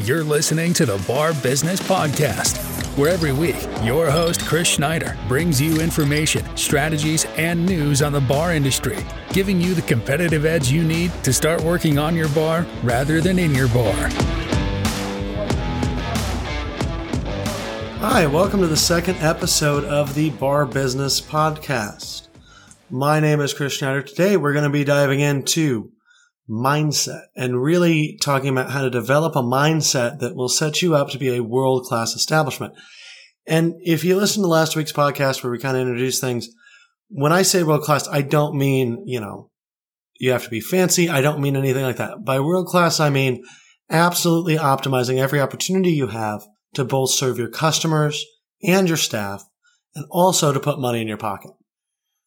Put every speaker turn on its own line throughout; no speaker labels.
You're listening to the Bar Business Podcast, where every week your host, Chris Schneider, brings you information, strategies, and news on the bar industry, giving you the competitive edge you need to start working on your bar rather than in your bar.
Hi, welcome to the second episode of the Bar Business Podcast. My name is Chris Schneider. Today we're going to be diving into mindset and really talking about how to develop a mindset that will set you up to be a world class establishment. And if you listen to last week's podcast where we kind of introduced things, when I say world class, I don't mean, you know, you have to be fancy. I don't mean anything like that. By world class, I mean absolutely optimizing every opportunity you have to both serve your customers and your staff and also to put money in your pocket.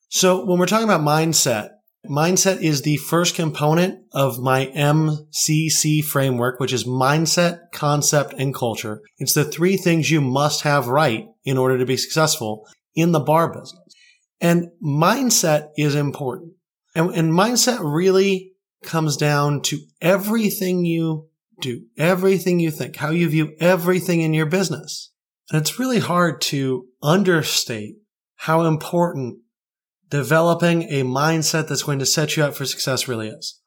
So when we're talking about mindset, Mindset is the first component of my MCC framework, which is mindset, concept, and culture. It's the three things you must have right in order to be successful in the bar business. And mindset is important. And, and mindset really comes down to everything you do, everything you think, how you view everything in your business. And it's really hard to understate how important developing a mindset that's going to set you up for success really is.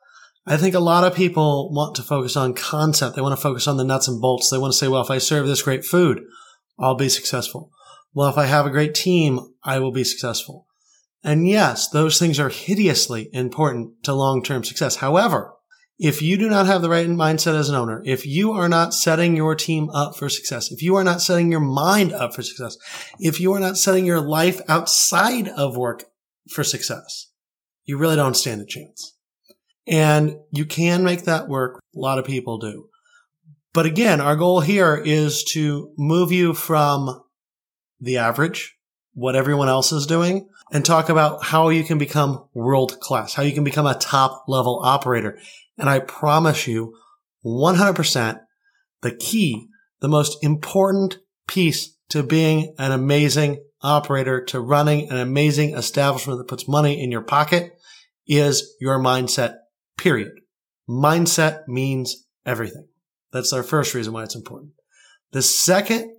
I think a lot of people want to focus on concept. They want to focus on the nuts and bolts. They want to say, well, if I serve this great food, I'll be successful. Well, if I have a great team, I will be successful. And yes, those things are hideously important to long-term success. However, if you do not have the right mindset as an owner, if you are not setting your team up for success, if you are not setting your mind up for success, if you are not setting your life outside of work for success. You really don't stand a chance. And you can make that work. A lot of people do. But again, our goal here is to move you from the average, what everyone else is doing, and talk about how you can become world class, how you can become a top level operator. And I promise you 100% the key, the most important piece to being an amazing operator to running an amazing establishment that puts money in your pocket is your mindset, period. Mindset means everything. That's our first reason why it's important. The second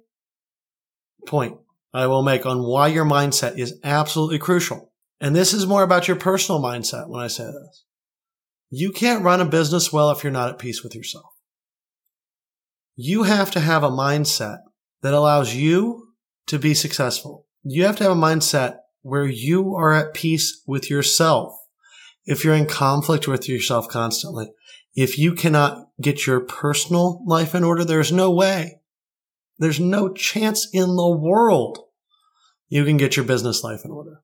point I will make on why your mindset is absolutely crucial. And this is more about your personal mindset when I say this. You can't run a business well if you're not at peace with yourself. You have to have a mindset that allows you to be successful you have to have a mindset where you are at peace with yourself. If you're in conflict with yourself constantly, if you cannot get your personal life in order, there's no way. There's no chance in the world you can get your business life in order.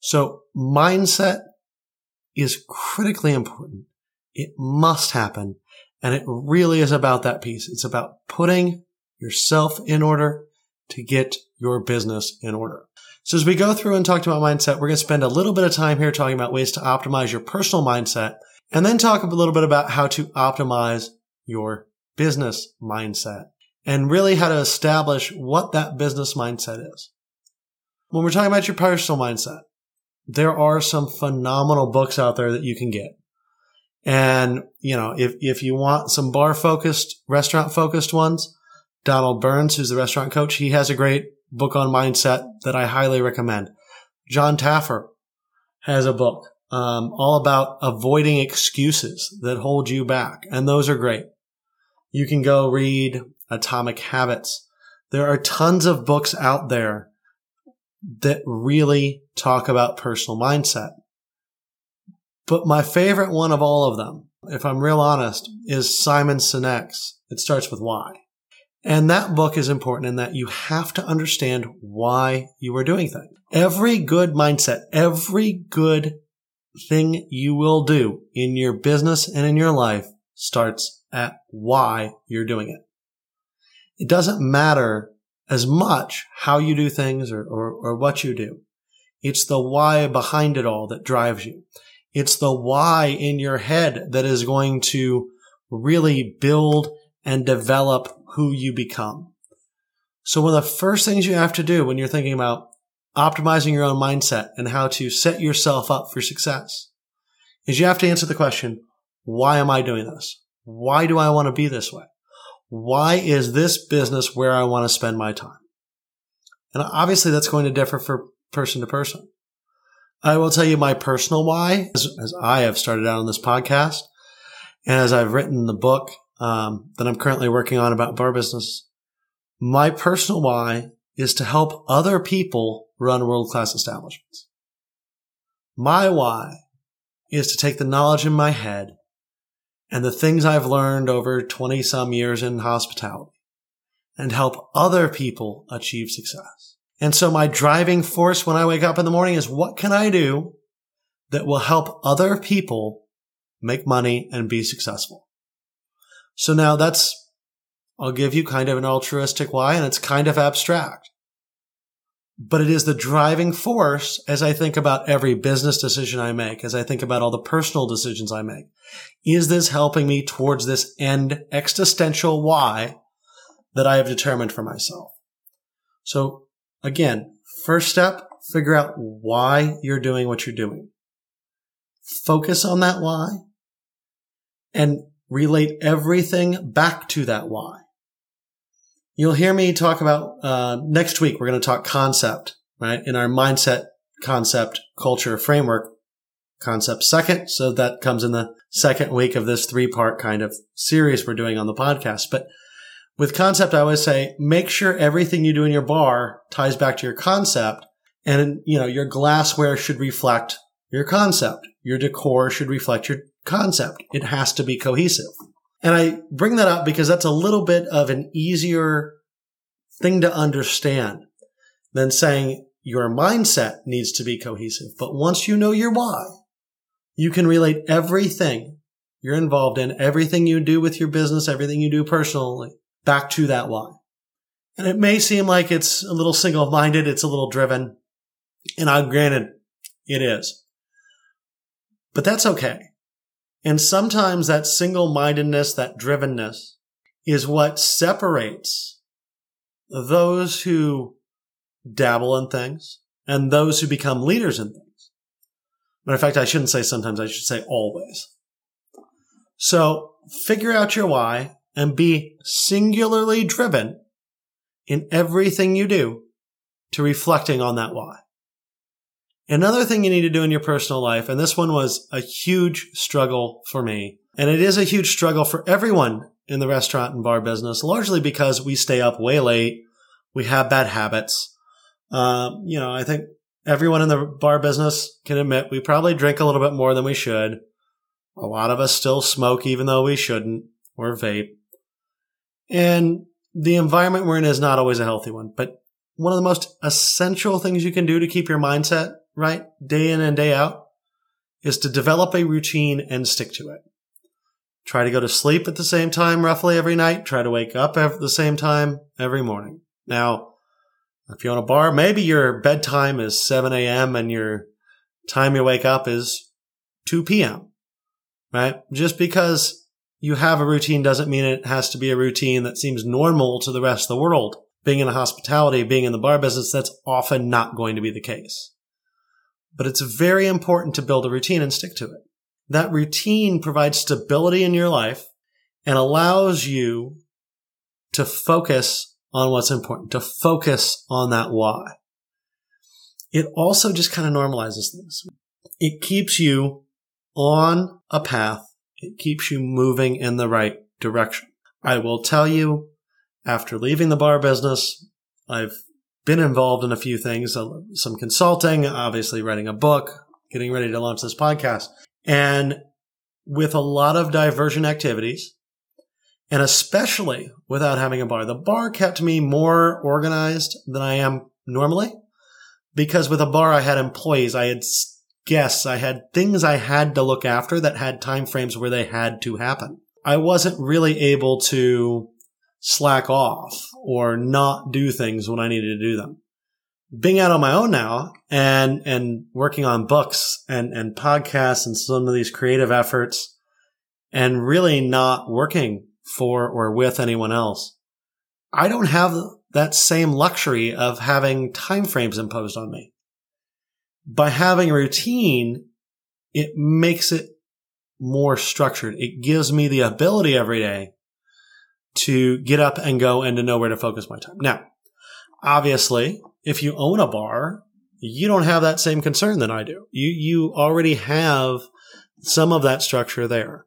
So mindset is critically important. It must happen. And it really is about that piece. It's about putting yourself in order to get your business in order. So as we go through and talk about mindset, we're going to spend a little bit of time here talking about ways to optimize your personal mindset and then talk a little bit about how to optimize your business mindset and really how to establish what that business mindset is. When we're talking about your personal mindset, there are some phenomenal books out there that you can get. And, you know, if, if you want some bar focused, restaurant focused ones, Donald Burns, who's the restaurant coach, he has a great book on mindset that I highly recommend. John Taffer has a book um, all about avoiding excuses that hold you back, and those are great. You can go read Atomic Habits. There are tons of books out there that really talk about personal mindset. But my favorite one of all of them, if I'm real honest, is Simon Sinek's. It starts with why. And that book is important in that you have to understand why you are doing things. Every good mindset, every good thing you will do in your business and in your life starts at why you're doing it. It doesn't matter as much how you do things or, or, or what you do. It's the why behind it all that drives you. It's the why in your head that is going to really build and develop who you become. So one of the first things you have to do when you're thinking about optimizing your own mindset and how to set yourself up for success is you have to answer the question, why am I doing this? Why do I want to be this way? why is this business where I want to spend my time? And obviously that's going to differ for person to person. I will tell you my personal why as, as I have started out on this podcast and as I've written the book um, that I'm currently working on about bar business. My personal why is to help other people run world class establishments. My why is to take the knowledge in my head and the things I've learned over 20 some years in hospitality and help other people achieve success. And so my driving force when I wake up in the morning is what can I do that will help other people make money and be successful? So now that's, I'll give you kind of an altruistic why and it's kind of abstract but it is the driving force as I think about every business decision I make, as I think about all the personal decisions I make. Is this helping me towards this end existential why that I have determined for myself? So again, first step, figure out why you're doing what you're doing. Focus on that why and relate everything back to that why. You'll hear me talk about uh, next week. We're going to talk concept, right? In our mindset, concept, culture, framework concept second. So that comes in the second week of this three part kind of series we're doing on the podcast. But with concept, I always say make sure everything you do in your bar ties back to your concept. And, you know, your glassware should reflect your concept. Your decor should reflect your concept. It has to be cohesive. And I bring that up because that's a little bit of an easier thing to understand than saying your mindset needs to be cohesive. But once you know your why, you can relate everything you're involved in, everything you do with your business, everything you do personally back to that why. And it may seem like it's a little single minded, it's a little driven. And I'm granted it is. But that's okay and sometimes that single mindedness, that drivenness is what separates those who dabble in things and those who become leaders in things. Matter of fact, I shouldn't say sometimes, I should say always. So figure out your why and be singularly driven in everything you do to reflecting on that why. Another thing you need to do in your personal life, and this one was a huge struggle for me, and it is a huge struggle for everyone in the restaurant and bar business, largely because we stay up way late. We have bad habits. Uh, you know, I think everyone in the bar business can admit we probably drink a little bit more than we should. A lot of us still smoke even though we shouldn't or vape. And the environment we're in is not always a healthy one, but one of the most essential things you can do to keep your mindset right, day in and day out, is to develop a routine and stick to it. Try to go to sleep at the same time roughly every night. Try to wake up at the same time every morning. Now, if you own a bar, maybe your bedtime is 7 a.m. and your time you wake up is 2 p.m. Right? Just because you have a routine doesn't mean it has to be a routine that seems normal to the rest of the world. Being in a hospitality, being in the bar business, that's often not going to be the case but it's very important to build a routine and stick to it. That routine provides stability in your life and allows you to focus on what's important, to focus on that why. It also just kind of normalizes things. It keeps you on a path. It keeps you moving in the right direction. I will tell you, after leaving the bar business, I've been involved in a few things, uh, some consulting, obviously writing a book, getting ready to launch this podcast, and with a lot of diversion activities, and especially without having a bar. The bar kept me more organized than I am normally because with a bar, I had employees, I had guests, I had things I had to look after that had time frames where they had to happen. I wasn't really able to slack off or not do things when I needed to do them. Being out on my own now and, and working on books and, and podcasts and some of these creative efforts and really not working for or with anyone else. I don't have that same luxury of having time frames imposed on me. By having a routine, it makes it more structured. It gives me the ability every day to get up and go and to know where to focus my time. Now, obviously, if you own a bar, you don't have that same concern that I do. You, you already have some of that structure there.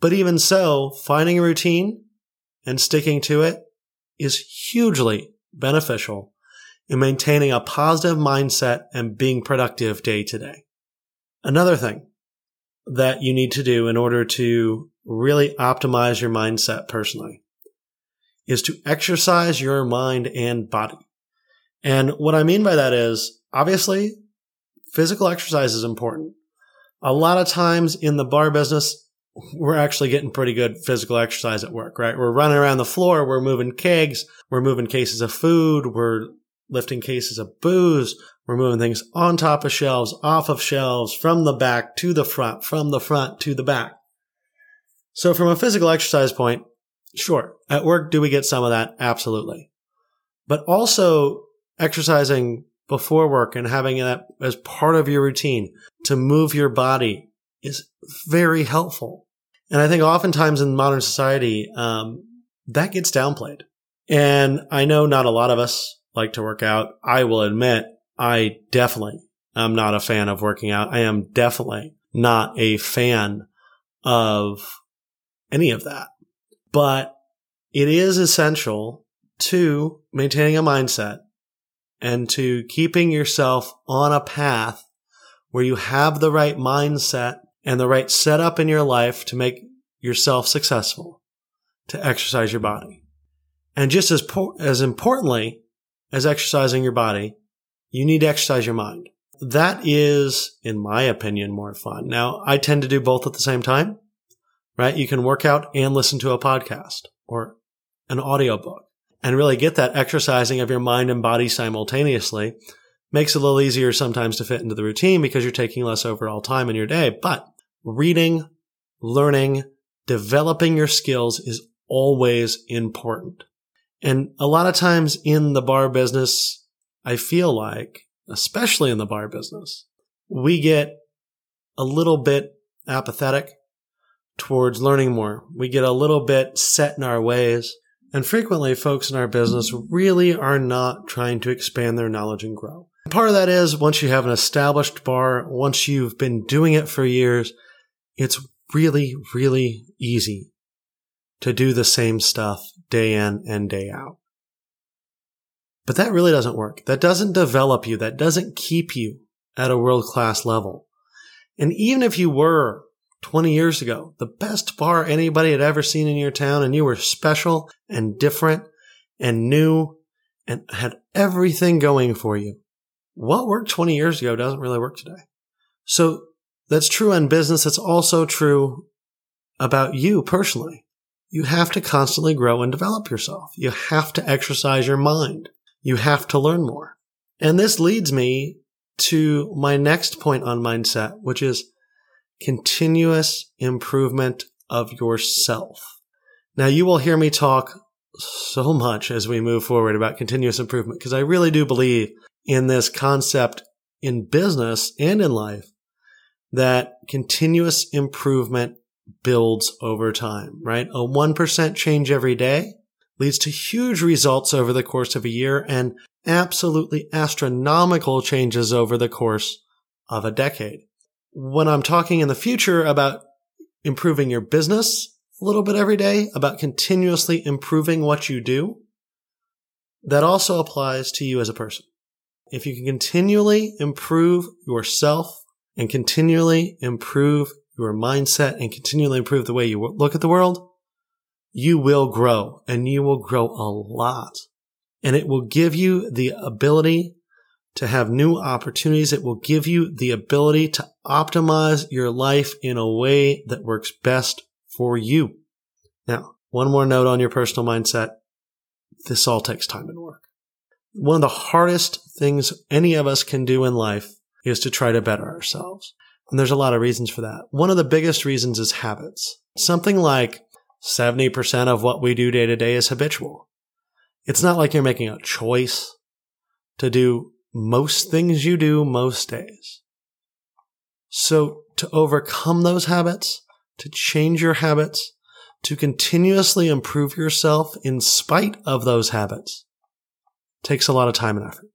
But even so, finding a routine and sticking to it is hugely beneficial in maintaining a positive mindset and being productive day to day. Another thing that you need to do in order to really optimize your mindset personally is to exercise your mind and body. And what I mean by that is obviously physical exercise is important. A lot of times in the bar business, we're actually getting pretty good physical exercise at work, right? We're running around the floor. We're moving kegs. We're moving cases of food. We're lifting cases of booze. We're moving things on top of shelves, off of shelves, from the back to the front, from the front to the back. So from a physical exercise point, sure. At work, do we get some of that? Absolutely. But also exercising before work and having that as part of your routine to move your body is very helpful. And I think oftentimes in modern society, um, that gets downplayed. And I know not a lot of us like to work out. I will admit, I definitely am not a fan of working out. I am definitely not a fan of any of that. But it is essential to maintaining a mindset and to keeping yourself on a path where you have the right mindset and the right setup in your life to make yourself successful, to exercise your body. And just as, po- as importantly as exercising your body, you need to exercise your mind. That is, in my opinion, more fun. Now, I tend to do both at the same time, right? You can work out and listen to a podcast or an audiobook and really get that exercising of your mind and body simultaneously. Makes it a little easier sometimes to fit into the routine because you're taking less overall time in your day. But reading, learning, developing your skills is always important. And a lot of times in the bar business, I feel like, especially in the bar business, we get a little bit apathetic towards learning more. We get a little bit set in our ways. And frequently folks in our business really are not trying to expand their knowledge and grow. Part of that is once you have an established bar, once you've been doing it for years, it's really, really easy to do the same stuff day in and day out. But that really doesn't work. That doesn't develop you. That doesn't keep you at a world class level. And even if you were 20 years ago, the best bar anybody had ever seen in your town and you were special and different and new and had everything going for you. What worked 20 years ago doesn't really work today. So that's true in business. It's also true about you personally. You have to constantly grow and develop yourself. You have to exercise your mind. You have to learn more. And this leads me to my next point on mindset, which is continuous improvement of yourself. Now you will hear me talk so much as we move forward about continuous improvement because I really do believe in this concept in business and in life that continuous improvement builds over time, right? A 1% change every day leads to huge results over the course of a year and absolutely astronomical changes over the course of a decade. When I'm talking in the future about improving your business a little bit every day, about continuously improving what you do, that also applies to you as a person. If you can continually improve yourself and continually improve your mindset and continually improve the way you look at the world, you will grow and you will grow a lot. And it will give you the ability to have new opportunities. It will give you the ability to optimize your life in a way that works best for you. Now, one more note on your personal mindset. This all takes time and work. One of the hardest things any of us can do in life is to try to better ourselves. And there's a lot of reasons for that. One of the biggest reasons is habits. Something like 70% of what we do day to day is habitual. It's not like you're making a choice to do most things you do most days. So to overcome those habits, to change your habits, to continuously improve yourself in spite of those habits takes a lot of time and effort.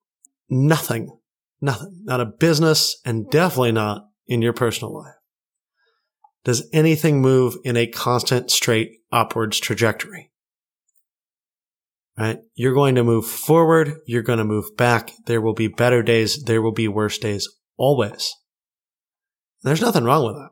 Nothing, nothing, not a business and definitely not in your personal life. Does anything move in a constant straight upwards trajectory? Right? You're going to move forward. You're going to move back. There will be better days. There will be worse days always. There's nothing wrong with that.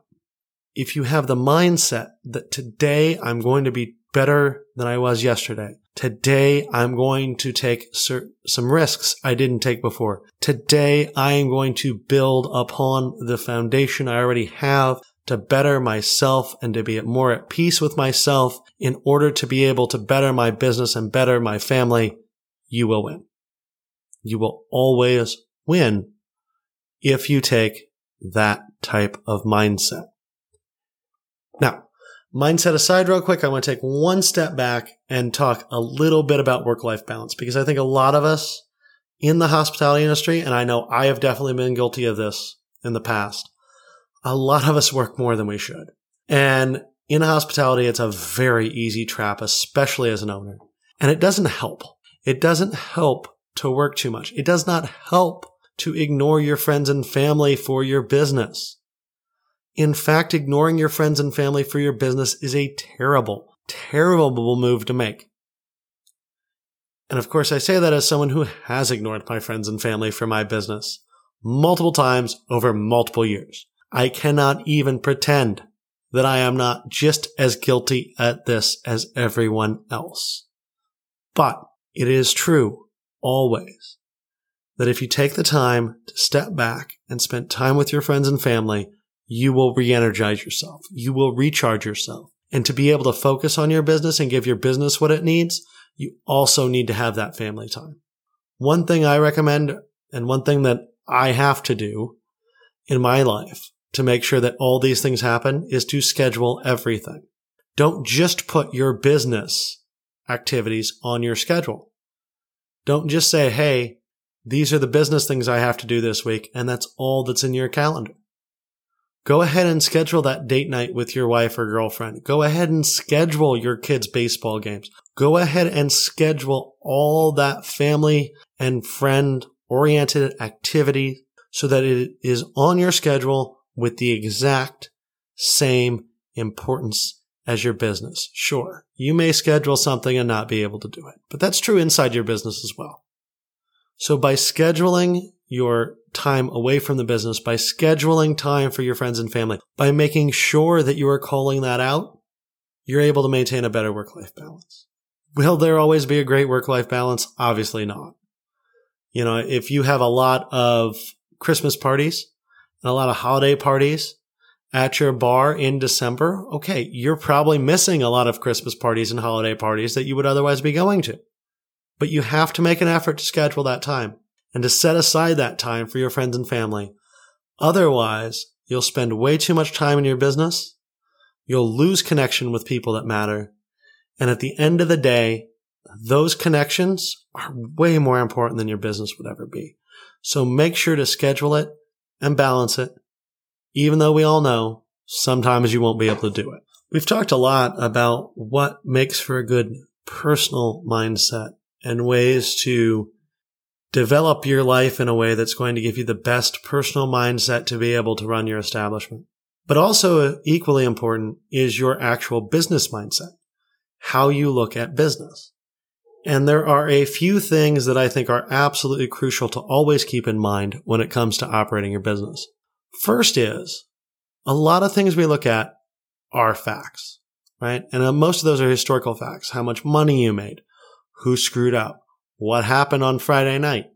If you have the mindset that today I'm going to be better than I was yesterday. Today I'm going to take some risks I didn't take before. Today I am going to build upon the foundation I already have to better myself and to be more at peace with myself in order to be able to better my business and better my family. You will win. You will always win if you take that type of mindset. Now, mindset aside real quick, I want to take one step back and talk a little bit about work-life balance because I think a lot of us in the hospitality industry, and I know I have definitely been guilty of this in the past, a lot of us work more than we should. And in hospitality, it's a very easy trap, especially as an owner. And it doesn't help. It doesn't help to work too much. It does not help to ignore your friends and family for your business. In fact, ignoring your friends and family for your business is a terrible, terrible move to make. And of course, I say that as someone who has ignored my friends and family for my business multiple times over multiple years. I cannot even pretend that I am not just as guilty at this as everyone else. But it is true always that if you take the time to step back and spend time with your friends and family, you will re-energize yourself. You will recharge yourself. And to be able to focus on your business and give your business what it needs, you also need to have that family time. One thing I recommend and one thing that I have to do in my life to make sure that all these things happen is to schedule everything. Don't just put your business activities on your schedule. Don't just say, Hey, these are the business things I have to do this week. And that's all that's in your calendar. Go ahead and schedule that date night with your wife or girlfriend. Go ahead and schedule your kids' baseball games. Go ahead and schedule all that family and friend oriented activity so that it is on your schedule with the exact same importance as your business. Sure, you may schedule something and not be able to do it, but that's true inside your business as well. So by scheduling your time away from the business, by scheduling time for your friends and family, by making sure that you are calling that out, you're able to maintain a better work life balance. Will there always be a great work life balance? Obviously not. You know, if you have a lot of Christmas parties and a lot of holiday parties at your bar in December, okay, you're probably missing a lot of Christmas parties and holiday parties that you would otherwise be going to. But you have to make an effort to schedule that time and to set aside that time for your friends and family. Otherwise, you'll spend way too much time in your business. You'll lose connection with people that matter. And at the end of the day, those connections are way more important than your business would ever be. So make sure to schedule it and balance it, even though we all know sometimes you won't be able to do it. We've talked a lot about what makes for a good personal mindset and ways to develop your life in a way that's going to give you the best personal mindset to be able to run your establishment. But also uh, equally important is your actual business mindset, how you look at business. And there are a few things that I think are absolutely crucial to always keep in mind when it comes to operating your business. First is a lot of things we look at are facts, right? And uh, most of those are historical facts. How much money you made, who screwed up, what happened on Friday night.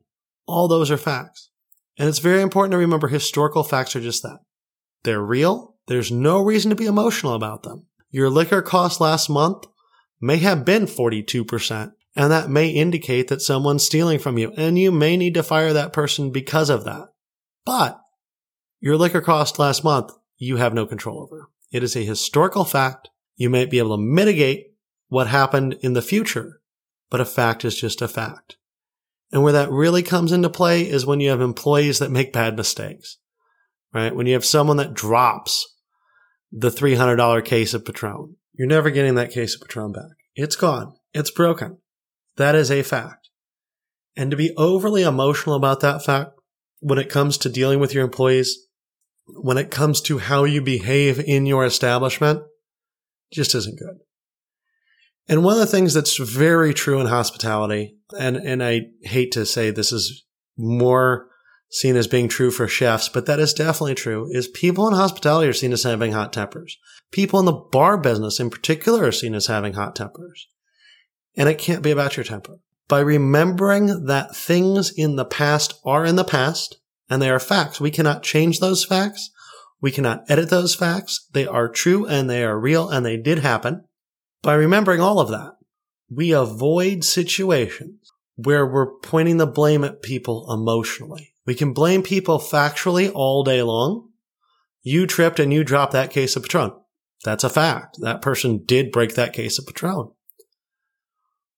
All those are facts. And it's very important to remember historical facts are just that. They're real. There's no reason to be emotional about them. Your liquor cost last month may have been 42%, and that may indicate that someone's stealing from you, and you may need to fire that person because of that. But your liquor cost last month, you have no control over. It is a historical fact. You may be able to mitigate what happened in the future, but a fact is just a fact. And where that really comes into play is when you have employees that make bad mistakes, right? When you have someone that drops the $300 case of Patron you're never getting that case of Patron back. It's gone. It's broken. That is a fact. And to be overly emotional about that fact when it comes to dealing with your employees, when it comes to how you behave in your establishment, just isn't good. And one of the things that's very true in hospitality, and, and I hate to say this is more seen as being true for chefs, but that is definitely true, is people in hospitality are seen as having hot tempers. People in the bar business in particular are seen as having hot tempers. And it can't be about your temper. By remembering that things in the past are in the past and they are facts, we cannot change those facts. We cannot edit those facts. They are true and they are real and they did happen. By remembering all of that, we avoid situations where we're pointing the blame at people emotionally. We can blame people factually all day long. You tripped and you dropped that case of Patron. That's a fact. That person did break that case of Patron.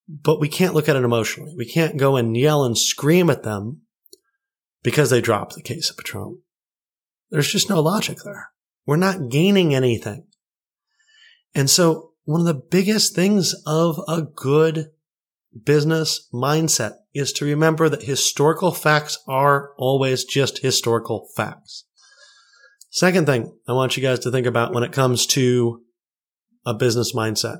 But we can't look at it emotionally. We can't go and yell and scream at them because they dropped the case of Patron. There's just no logic there. We're not gaining anything. And so one of the biggest things of a good business mindset is to remember that historical facts are always just historical facts. Second thing I want you guys to think about when it comes to a business mindset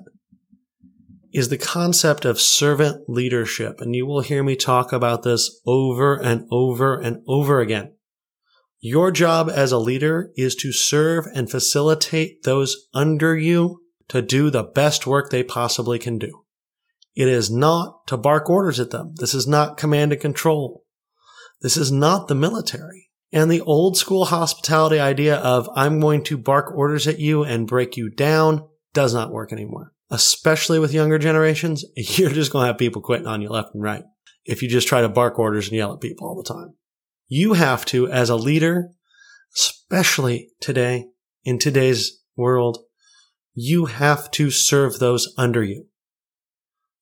is the concept of servant leadership. And you will hear me talk about this over and over and over again. Your job as a leader is to serve and facilitate those under you to do the best work they possibly can do. It is not to bark orders at them. This is not command and control. This is not the military. And the old school hospitality idea of I'm going to bark orders at you and break you down does not work anymore. Especially with younger generations, you're just going to have people quitting on you left and right if you just try to bark orders and yell at people all the time. You have to, as a leader, especially today, in today's world, you have to serve those under you.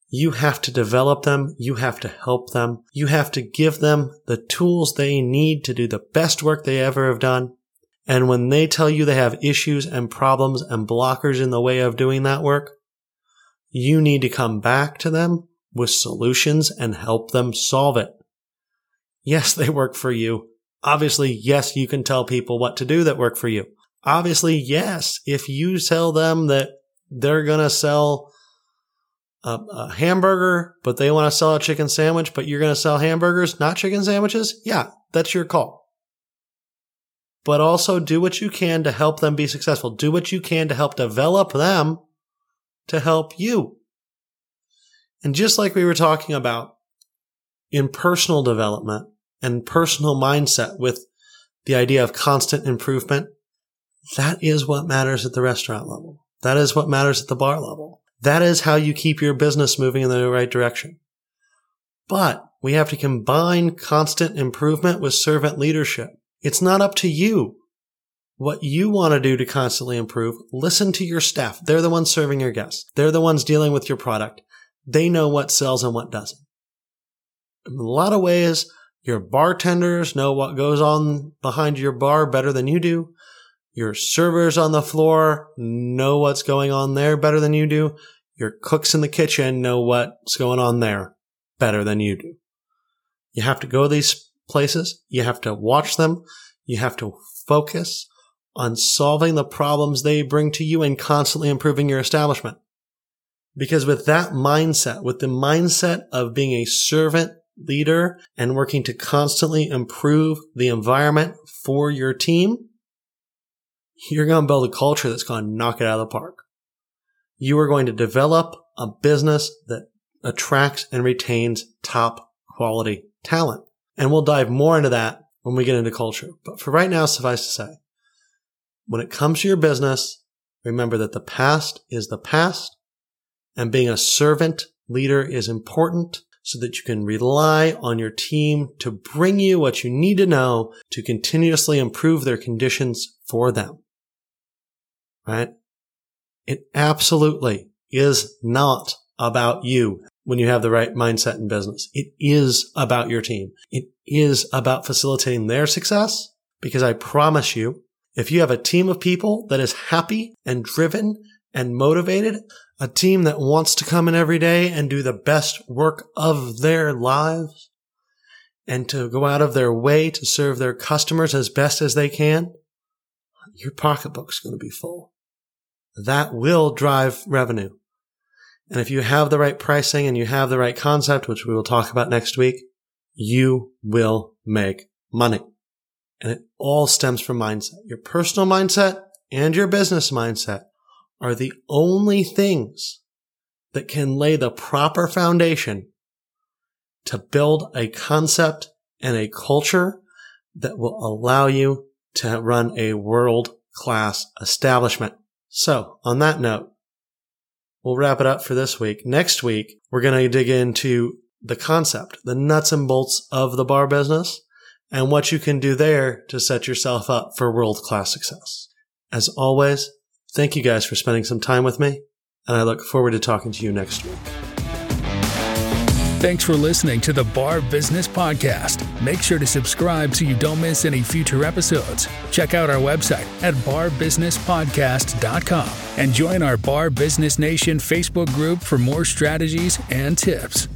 You have to develop them. You have to help them. You have to give them the tools they need to do the best work they ever have done. And when they tell you they have issues and problems and blockers in the way of doing that work, you need to come back to them with solutions and help them solve it. Yes, they work for you. Obviously, yes, you can tell people what to do that work for you. Obviously, yes, if you tell them that they're going to sell a, a hamburger, but they want to sell a chicken sandwich, but you're going to sell hamburgers, not chicken sandwiches. Yeah, that's your call. But also do what you can to help them be successful. Do what you can to help develop them to help you. And just like we were talking about in personal development and personal mindset with the idea of constant improvement, that is what matters at the restaurant level. That is what matters at the bar level. That is how you keep your business moving in the right direction. But we have to combine constant improvement with servant leadership. It's not up to you what you want to do to constantly improve. Listen to your staff. They're the ones serving your guests. They're the ones dealing with your product. They know what sells and what doesn't. In a lot of ways, your bartenders know what goes on behind your bar better than you do. Your servers on the floor know what's going on there better than you do. Your cooks in the kitchen know what's going on there better than you do. You have to go to these places. You have to watch them. You have to focus on solving the problems they bring to you and constantly improving your establishment. Because with that mindset, with the mindset of being a servant leader and working to constantly improve the environment for your team, you're going to build a culture that's going to knock it out of the park. You are going to develop a business that attracts and retains top quality talent. And we'll dive more into that when we get into culture. But for right now, suffice to say, when it comes to your business, remember that the past is the past and being a servant leader is important so that you can rely on your team to bring you what you need to know to continuously improve their conditions for them right? It absolutely is not about you when you have the right mindset in business. It is about your team. It is about facilitating their success because I promise you, if you have a team of people that is happy and driven and motivated, a team that wants to come in every day and do the best work of their lives and to go out of their way to serve their customers as best as they can, your pocketbook's going to be full. That will drive revenue. And if you have the right pricing and you have the right concept, which we will talk about next week, you will make money. And it all stems from mindset. Your personal mindset and your business mindset are the only things that can lay the proper foundation to build a concept and a culture that will allow you to run a world class establishment. So on that note, we'll wrap it up for this week. Next week, we're going to dig into the concept, the nuts and bolts of the bar business and what you can do there to set yourself up for world class success. As always, thank you guys for spending some time with me and I look forward to talking to you next week.
Thanks for listening to the Bar Business Podcast. Make sure to subscribe so you don't miss any future episodes. Check out our website at barbusinesspodcast.com and join our Bar Business Nation Facebook group for more strategies and tips.